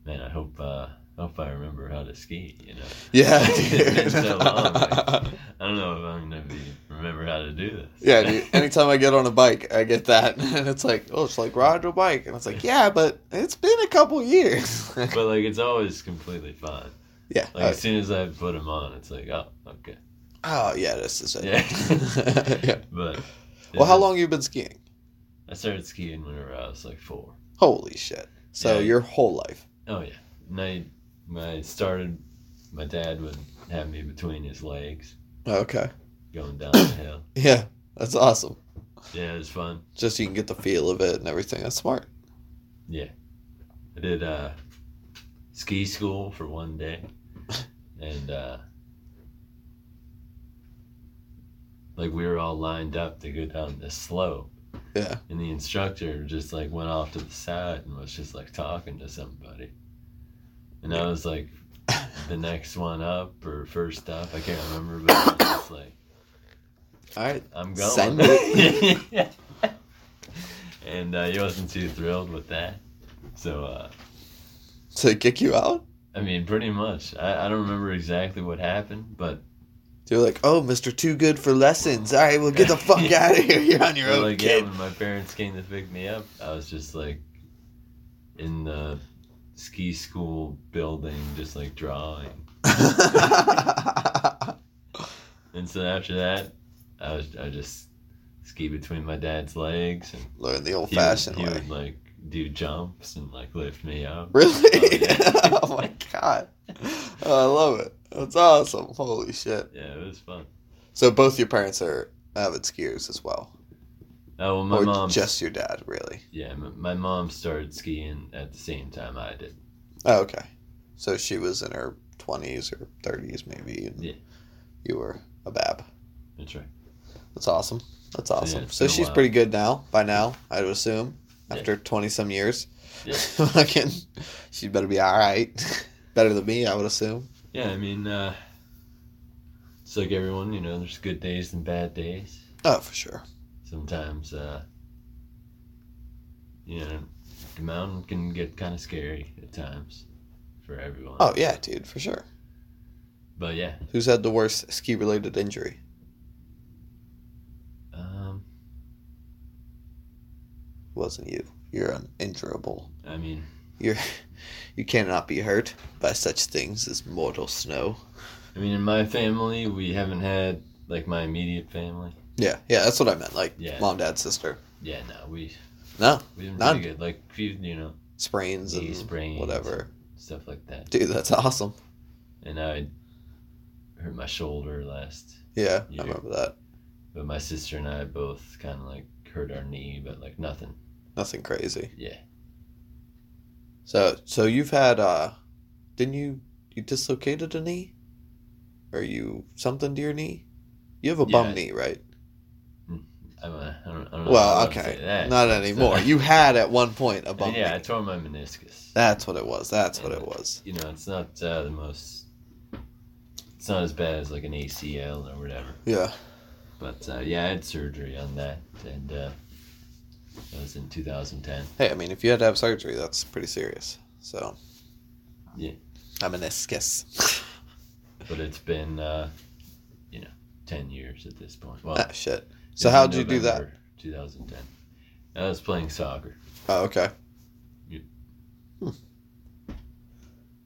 man, I hope uh, I hope I remember how to ski. You know, Yeah, so long, like, I don't know if I'm gonna be remember how to do this. yeah, dude. Anytime I get on a bike, I get that, and it's like, oh, it's like ride a bike, and it's like, yeah, but it's been a couple years. but like it's always completely fine. yeah. Like uh, as soon as I put them on, it's like, oh, okay. oh, yeah, this is it. Yeah. yeah. But Well, how long you been skiing? I started skiing whenever I was like four. Holy shit! So Yeah. your whole life. Oh yeah. And I, when I started, my dad would have me between his legs Okay. going down the hill. Yeah, that's awesome. Yeah, it was fun. Just so you can get the feel of it and everything. That's smart. Yeah. I did uh, ski school for one day, and uh, like we were all lined up to go down this slope. Yeah. And the instructor just like went off to the side and was just like talking to somebody. And I was like the next one up or first up, I can't remember, but I was just like, All right. I'm going. Send it. and uh, he wasn't too thrilled with that. So, uh, So they kick you out? I mean, pretty much. I, I don't remember exactly what happened, but They're like, oh, Mr. Too Good for Lessons. All right, well, get the fuck out of here. You're on your own, like, yeah, when my parents came to pick me up, I was just like in the ski school building, just like drawing. And so after that, I was I just ski between my dad's legs and Learn the old he, would, fashioned he way. would like do jumps and like lift me up. Really? Oh, yeah. oh my god. Oh, I love it. That's awesome. Holy shit. Yeah, it was fun. So both your parents are avid skiers as well. Oh well, my or mom. just your dad, really. yeah, m- my mom started skiing at the same time I did. Oh, okay. So she was in her 20s or 30s maybe. And Yeah. You were a bab. That's right. That's awesome. That's awesome. So, been a she's pretty good now, by now, I would assume, after 20 some years. Yeah. Fucking, she better be all right. Better than me, I would assume. Yeah, I mean, uh, it's like everyone, you know. There's good days and bad days. Oh, for sure. Sometimes, uh, you know, the mountain can get kind of scary at times for everyone. Oh, yeah, dude, for sure. But yeah, Who's had the worst ski related injury? um, wasn't you. You're uninjurable. I mean, You're you cannot be hurt by such things as mortal snow. I mean, in my family, we haven't had like my immediate family. Yeah, yeah, that's what I meant. Like Yeah. mom, dad, sister. Yeah, no, we No, we didn't really get like you know, sprains and sprains, whatever. stuff like that. Dude, that's awesome. And I hurt my shoulder last, Yeah, Yeah. I remember that. but my sister and I both kind of like hurt our knee, but like nothing. Nothing crazy. Yeah. So, so you've had uh, didn't you you dislocated a knee, or you something to your knee? You have a bum Yeah. knee, right? I'm a, I don't, I don't. Well, okay, not anymore. uh, You had at one point a bum yeah, I tore my meniscus. That's what it was. That's what it was. You know, it's not uh, the most. It's not as bad as like an ACL or whatever. Yeah. But uh, yeah, I had surgery on that, and uh, that was in 2010. Hey, I mean, if you had to have surgery, that's pretty serious. So. Yeah. A meniscus. But it's been, uh, you know, 10 years at this point. Well, ah, shit. So how'd in you do that? 2010. I was playing soccer. Oh, okay. Yeah. Hmm.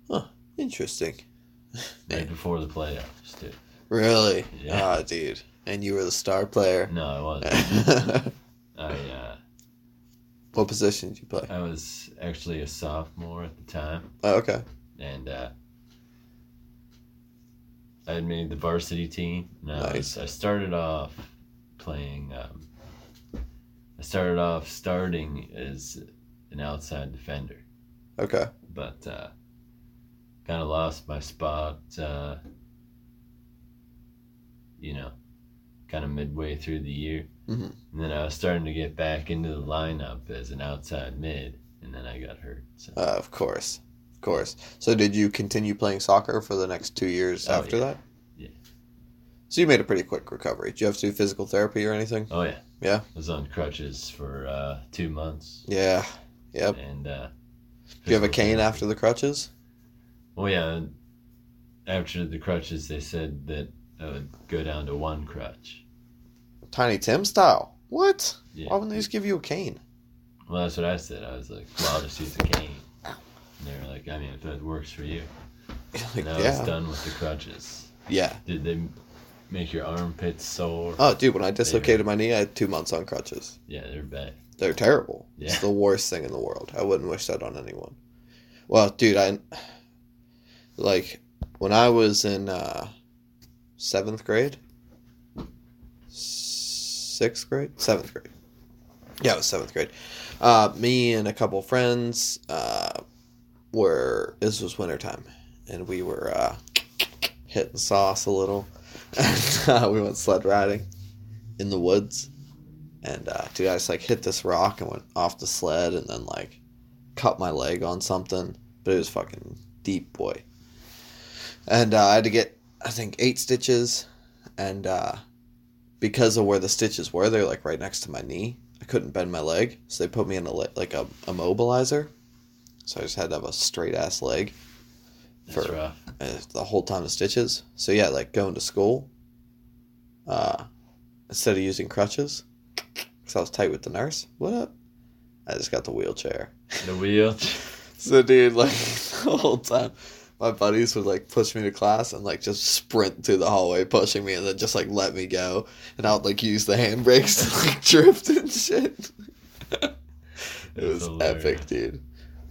Huh. Interesting. Right before the playoffs, too. Really? Yeah. Ah, dude. And you were the star player. No, I wasn't. I uh, what position did you play? I was actually a sophomore at the time, Oh, okay. and uh, I had made the varsity team. And I, Nice. was, I started off playing. Um, I started off starting as an outside defender, Okay. but uh, kind of lost my spot. Uh, you know, kind of midway through the year, Mhm. and then I was starting to get back into the lineup as an outside mid, and then I got hurt. So Uh, of course, of course. So did you continue playing soccer for the next two years Oh, after yeah. that? Yeah. So you made a pretty quick recovery. Did you have to do physical therapy or anything? oh yeah, Yeah. I was on crutches for uh, two months, Yeah. Yep. and uh, Do you have a cane therapy. after the crutches? Oh yeah, after the crutches, they said that I would go down to one crutch. Tiny Tim style. What? Yeah. Why wouldn't they just give you a cane? Well, that's what I said. I was like, well, I'll just use a cane. And they were like, I mean, if that works for you. like, And I was done with the crutches. Yeah. Did they make your armpits sore? Oh, dude, when I dislocated my knee, I had two months on crutches. Yeah, they're bad. They're terrible. Yeah. It's the worst thing in the world. I wouldn't wish that on anyone. Well, dude, I like when I was in uh, seventh grade, sixth grade, seventh grade. Yeah, it was seventh grade. Uh, me and a couple friends uh, were. This was wintertime, and we were uh, hitting sauce a little. And uh, we went sled riding in the woods. And uh, dude, I just like hit this rock and went off the sled, and then like cut my leg on something. But it was fucking deep, boy. And uh, I had to get, I think, eight stitches, and uh, because of where the stitches were, they're like right next to my knee. I couldn't bend my leg, so they put me in a like a immobilizer. So I just had to have a straight ass leg That's For- rough. Uh, the whole time of stitches. So yeah, like going to school, uh, instead of using crutches, because I was tight with the nurse. What up? I just got the wheelchair. The wheel. So dude, like the whole time, my buddies would like push me to class and like just sprint through the hallway, pushing me, and then just like let me go, and I would like use the handbrakes to like drift and shit. it was hilarious. epic, dude.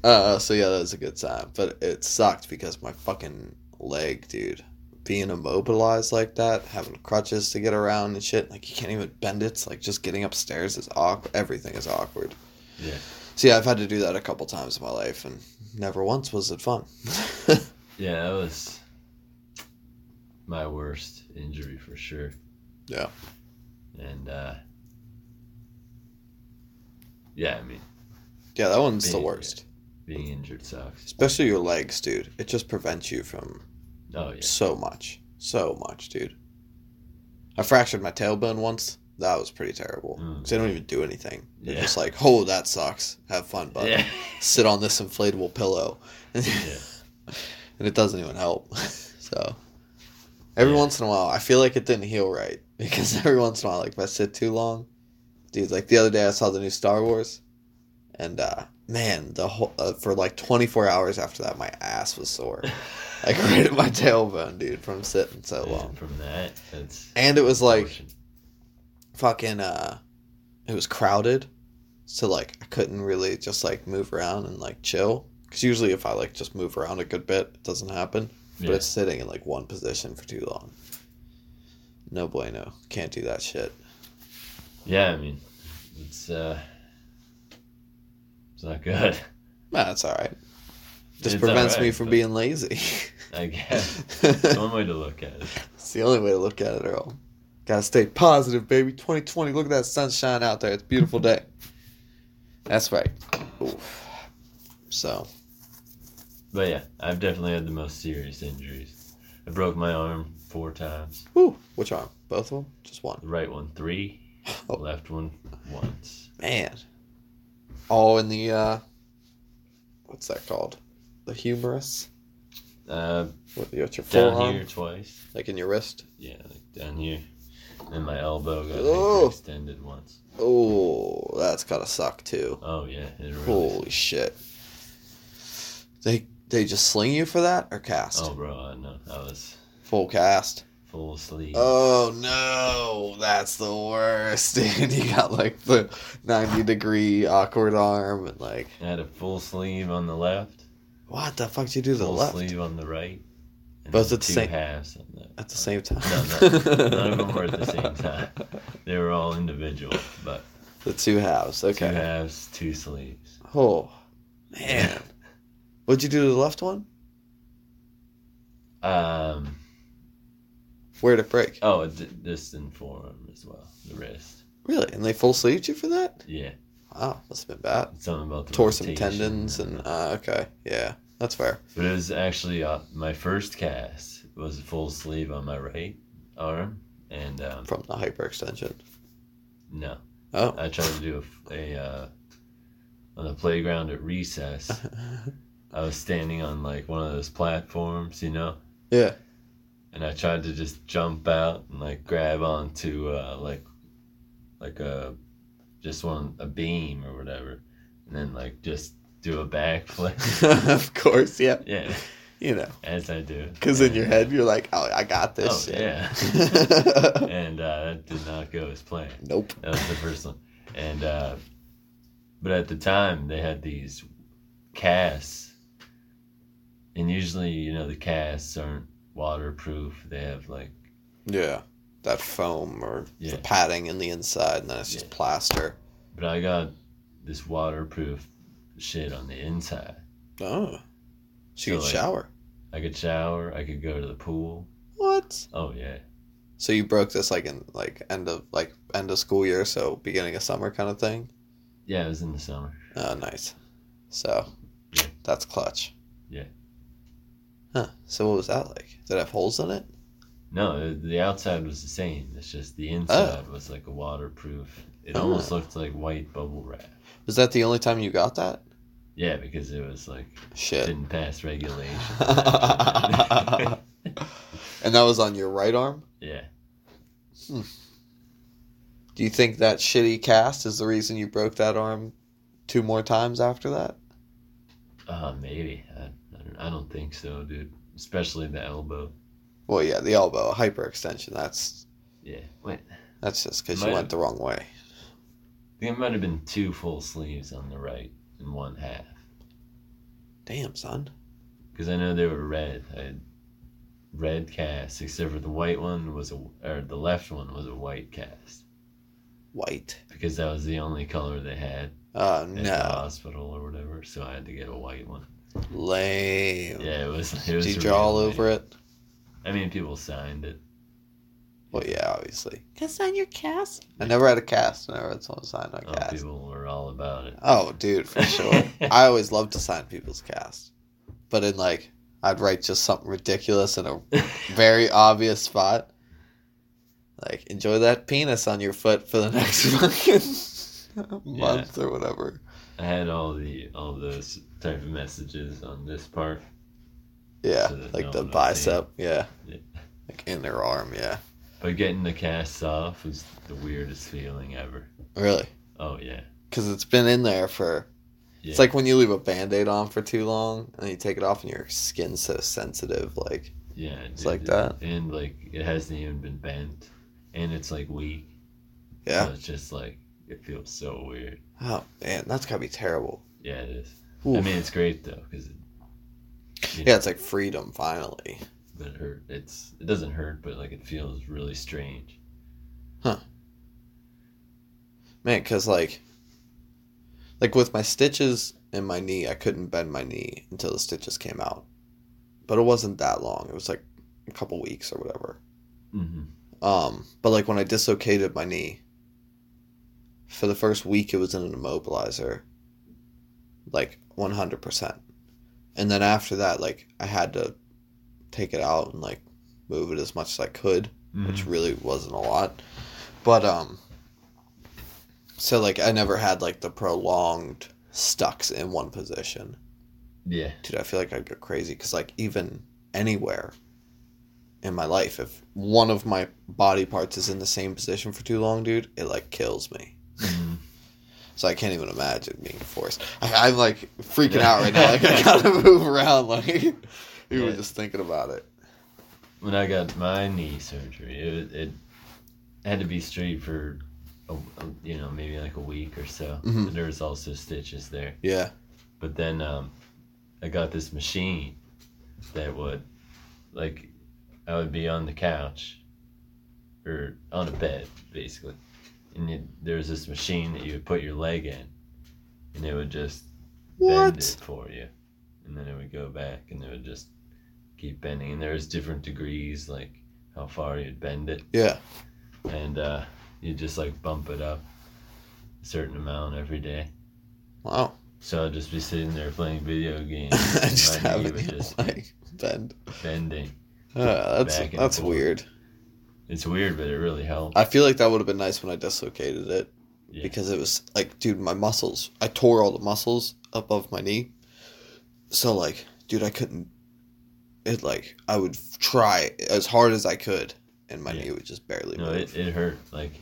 Uh, so yeah, that was a good time, but it sucked because my fucking leg, dude, being immobilized like that, having crutches to get around and shit, like you can't even bend it. It's like just getting upstairs is awkward. Everything is awkward. Yeah. So yeah, I've had to do that a couple times in my life, and never once was it fun. Yeah, that was my worst injury for sure. Yeah. And uh yeah, I mean, yeah, that one's the worst. Being injured sucks. Especially your legs, dude. It just prevents you from Oh yeah. so much, so much, dude. I fractured my tailbone once. That was pretty terrible. Mm. 'Cause they don't even do anything. They're Yeah. just like, "Oh, that sucks. Have fun, bud. Yeah. Sit on this inflatable pillow." And it doesn't even help. so every once in a while, I feel like it didn't heal right because every once in a while, like if I sit too long, dude. Like the other day, I saw the new Star Wars, and uh man, the whole uh, for like 24 hours after that, my ass was sore, like right at my tailbone, dude, from sitting so long. From that, And it was like fucking uh, it was crowded, so like I couldn't really just like move around and like chill. Because usually, if I like just move around a good bit, it doesn't happen. yeah. But it's sitting in like one position for too long. No bueno. Can't do that shit. yeah, I mean, it's uh, it's not good. Nah, that's all right. Just It's prevents all me from being lazy. I guess it's one way to look at it. it's the only way to look at it, Earl. Gotta stay positive, baby. 2020. Look at that sunshine out there. It's a beautiful day. That's right. Oof. So, But yeah, I've definitely had the most serious injuries. I broke my arm four times. whew, which arm? Both of them? Just one. The right one three, Oh. left one once. Man. All in the, uh, what's that called? The humerus? Uh, What, what's your down forearm? here twice. Like in your wrist? Yeah, like down here. And my elbow got Oh. extended once. Oh, that's gotta suck too. Oh yeah, it really. Holy shit. They they just sling you for that or cast? Oh bro, I know. I was Full cast. Full asleep. Oh no, that's the worst, And You got like the ninety degree awkward arm and like I had a full sleeve on the left, what the fuck did you do to the full left sleeve on the right. Both at the same- halves the at the same time? No, no, none of them were at the same time. They were all individual, but The two halves. Okay. two halves, two sleeves. Oh man, what'd you do to the left one? Um. Where'd it break? Oh, it's this and forearm as well. The wrist. Really? And they full sleeved you for that? Yeah. Wow, must have been bad. Something about the Tore some rotation tendons and uh, okay, yeah, that's fair. But it was actually uh, my first cast was a full sleeve on my right arm, and um, From the hyperextension. no, Oh. I tried to do a, a uh, on the playground at recess. I was standing on like one of those platforms, you know, yeah. And I tried to just jump out and like grab onto uh, like like a just one a beam or whatever, and then like just do a backflip. of course, yeah. yeah, You know, as I do. because in your head you're like, oh, I got this. Oh shit. yeah. and uh, that did not go as planned. nope. That was the first one. And uh, but at the time they had these casts, and usually you know the casts aren't waterproof. They have like Yeah. That foam or Yeah. the padding in the inside, and then it's just Yeah. plaster. But I got this waterproof shit on the inside. Oh. So you So, could like- shower. I could shower. I could go to the pool. What? Oh yeah, So you broke this like in like end of like end of school year, so beginning of summer kind of thing. yeah. It was in the summer. Oh, nice. So Yeah. that's clutch. Yeah. Huh. So what was that like? Did it have holes in it? No, the- outside was the same. It's just the inside was like a waterproof. It Oh. almost looked like white bubble wrap. Was that the only time you got that? Yeah, because it was like Shit. didn't pass regulation. and that was on your right arm? yeah. Do you think that shitty cast is the reason you broke that arm two more times after that? Uh, maybe. I, I, don't, I don't think so, dude. Especially the elbow. Well, yeah, the elbow hyperextension. That's Yeah. Wait. that's just because you have- went the wrong way. I think it might have been two full sleeves on the right and one half. Damn, son. Because I know they were red. I had red casts, except for the white one was a, or the left one was a white cast. White. Because that was the only color they had Oh at the no, hospital or whatever. So I had to get a white one. Lame. Yeah, it was. It was Did you draw all real over it? I mean, people signed it. Well, yeah, obviously. Can I sign your cast? I never had a cast. I never had someone sign my Oh, cast. people were all about it. Oh, dude, for sure. I always loved to sign people's cast, but in like, I'd write just something ridiculous in a very obvious spot. Like, enjoy that penis on your foot for the next fucking month or whatever. I had all the all those type of messages on this part. Yeah, So like no the one will see. bicep. Yeah. Yeah. like in their arm. Yeah, But getting the casts off was the weirdest feeling ever. really, Oh yeah. because it's been in there for. It's like when you leave a band-aid on for too long and you take it off and your skin's so sensitive. Like, Yeah, It's dude, like that. and like it hasn't even been bent, and it's like weak. yeah. so it's just like it feels so weird. Oh man, that's gotta be terrible. Yeah, it is. I mean, it's great though because Yeah, it's like freedom finally. but it hurt. It's it doesn't hurt, but like it feels really strange. Huh. Man, because like, like with my stitches in my knee, I couldn't bend my knee until the stitches came out. But it wasn't that long. It was like a couple weeks or whatever. hmm Um, but like when I dislocated my knee, for the first week it was in an immobilizer, like one hundred percent, and then after that, like I had to take it out and like move it as much as I could, which really wasn't a lot, but um, so like I never had like the prolonged stucks in one position. Yeah, dude, I feel like I'd go crazy because, like, even anywhere in my life, if one of my body parts is in the same position for too long, dude, it like kills me. Mhm. So I can't even imagine being forced. I, I'm like freaking out right now. Like I gotta move around. Like even Yeah. just thinking about it. when I got my knee surgery, it it had to be straight for, a, a- you know, maybe like a week or so. Mhm. And there was also stitches there. Yeah. But then um, I got this machine that would, like, I would be on the couch or on a bed, basically. And it, there was this machine that you would put your leg in, and it would just bend it for you. And then it would go back, and it would just keep bending. And there's different degrees, like how far you'd bend it, Yeah. and uh, you just like bump it up a certain amount every day. Wow. So I'd just be sitting there playing video games. I just and my knee would it just like bend. bending. Uh, that's that's forth. weird. It's weird, but it really helped. I feel like that would have been nice when I dislocated it Yeah. because it was like, dude, my muscles. I tore all the muscles above my knee. So like, dude, I couldn't. It like I would try as hard as I could, and my Yeah. knee would just barely No, move. it, it hurt. Like,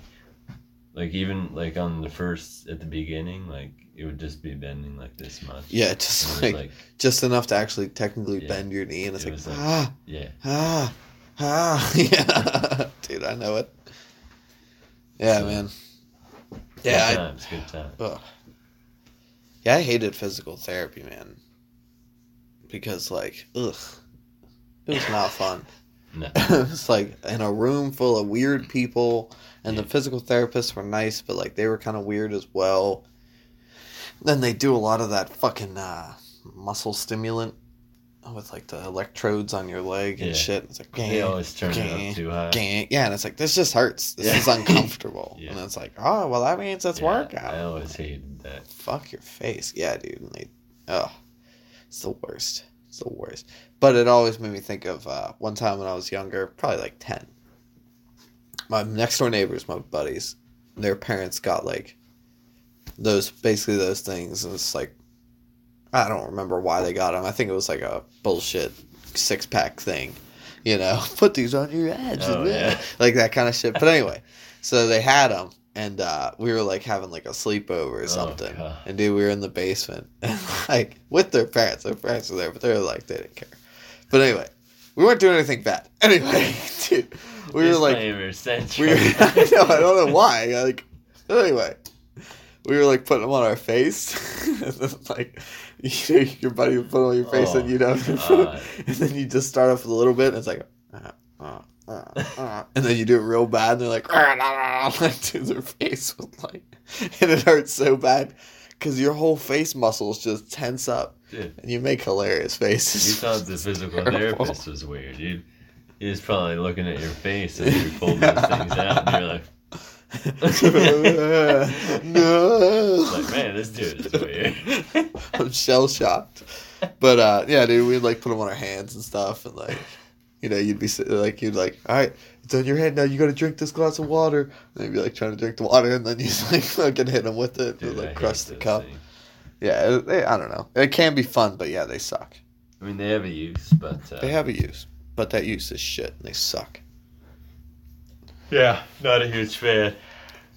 like even like on the first at the beginning, like it would just be bending like this much. yeah, just like, like just enough to actually technically Yeah. bend your knee, and it's It like, like- ah, yeah, ah, ah, yeah, dude, I know it. Yeah, So- man. good Yeah, I, times, good times. Ugh. Yeah, I hated physical therapy, man. Because like, ugh, it was not fun. No, it was like in a room full of weird people, and the physical therapists were nice, but like they were kind of weird as well. Then they do a lot of that fucking uh, muscle stimulant with like the electrodes on your leg and Yeah. shit. It's like, they "Gang, always turn it up too high. gang." yeah, and it's like this just hurts. This Yeah. is uncomfortable, Yeah. and it's like, oh well, that means it's workout. I always hated that. Fuck your face. Yeah, dude. And they, oh, it's the worst. It's the worst. But it always made me think of uh, one time when I was younger, probably like 10. My next door neighbors, my buddies, their parents got like those, basically those things. And it's like, I don't remember why they got them. I think it was like a bullshit six pack thing. You know, put these on your heads. Oh, yeah. Like that kind of shit. But anyway, so they had them. And uh, we were like having like a sleepover or Oh, something. God. and dude, we were in the basement, and like with their parents. Their parents were there, but they were like they didn't care. But anyway, we weren't doing anything bad. Anyway, dude, we were like we were, I know, I don't know why. Like, anyway, we were like putting them on our face, and then, like your buddy would put on your face, Oh, and you know, God. and then you just start off with a little bit, and it's like, uh, uh, uh, uh, and then you do it real bad, and they're like, like to their face was like, and it hurts so bad because your whole face muscles just tense up, Dude, and you make hilarious faces. you thought the physical Terrible. therapist was weird, dude. He was probably looking at your face as you pulled those things out, and you're like, no. like, man, this dude is weird. I'm shell shocked. But uh, yeah, dude, we'd like put them on our hands and stuff, and like, you know, you'd be like, you'd like, all right, it's on your head now. You got to drink this glass of water. And they'd be like trying to drink the water, and then you like fucking hit them with it, Dude, and I like hate crush the cup. things. Yeah, they, I don't know. It can be fun, but yeah, they suck. I mean, they have a use, but uh, They have a use, but that use is shit. And they suck. Yeah, not a huge fan.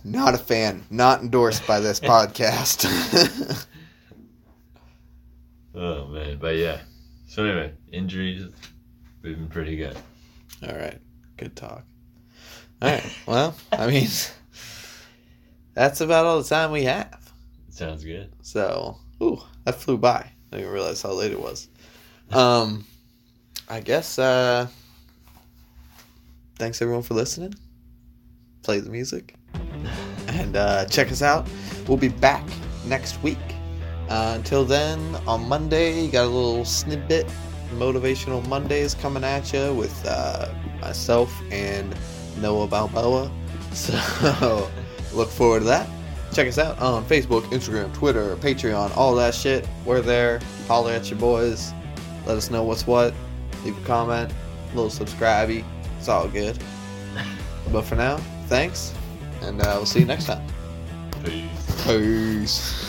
Not a fan. Not endorsed by this podcast. Oh man, but yeah. So anyway, injuries, we've been pretty good. All right. Good talk. All right. Well, I mean, that's about all the time we have. Sounds good. So, ooh, that flew by. I didn't realize how late it was. Um, I guess, uh, thanks everyone for listening. Play the music. And, uh, check us out. We'll be back next week. Uh, until then, on Monday, you got a little snippet. Motivational Mondays coming at you with, uh, myself and Noah Balboa. So, look forward to that. Check us out on Facebook, Instagram, Twitter, Patreon, all that shit. We're there. Holler at your boys. Let us know what's what. Leave a comment, a little subscribe. It's all good. But for now, thanks, and uh, we'll see you next time. Peace. Peace.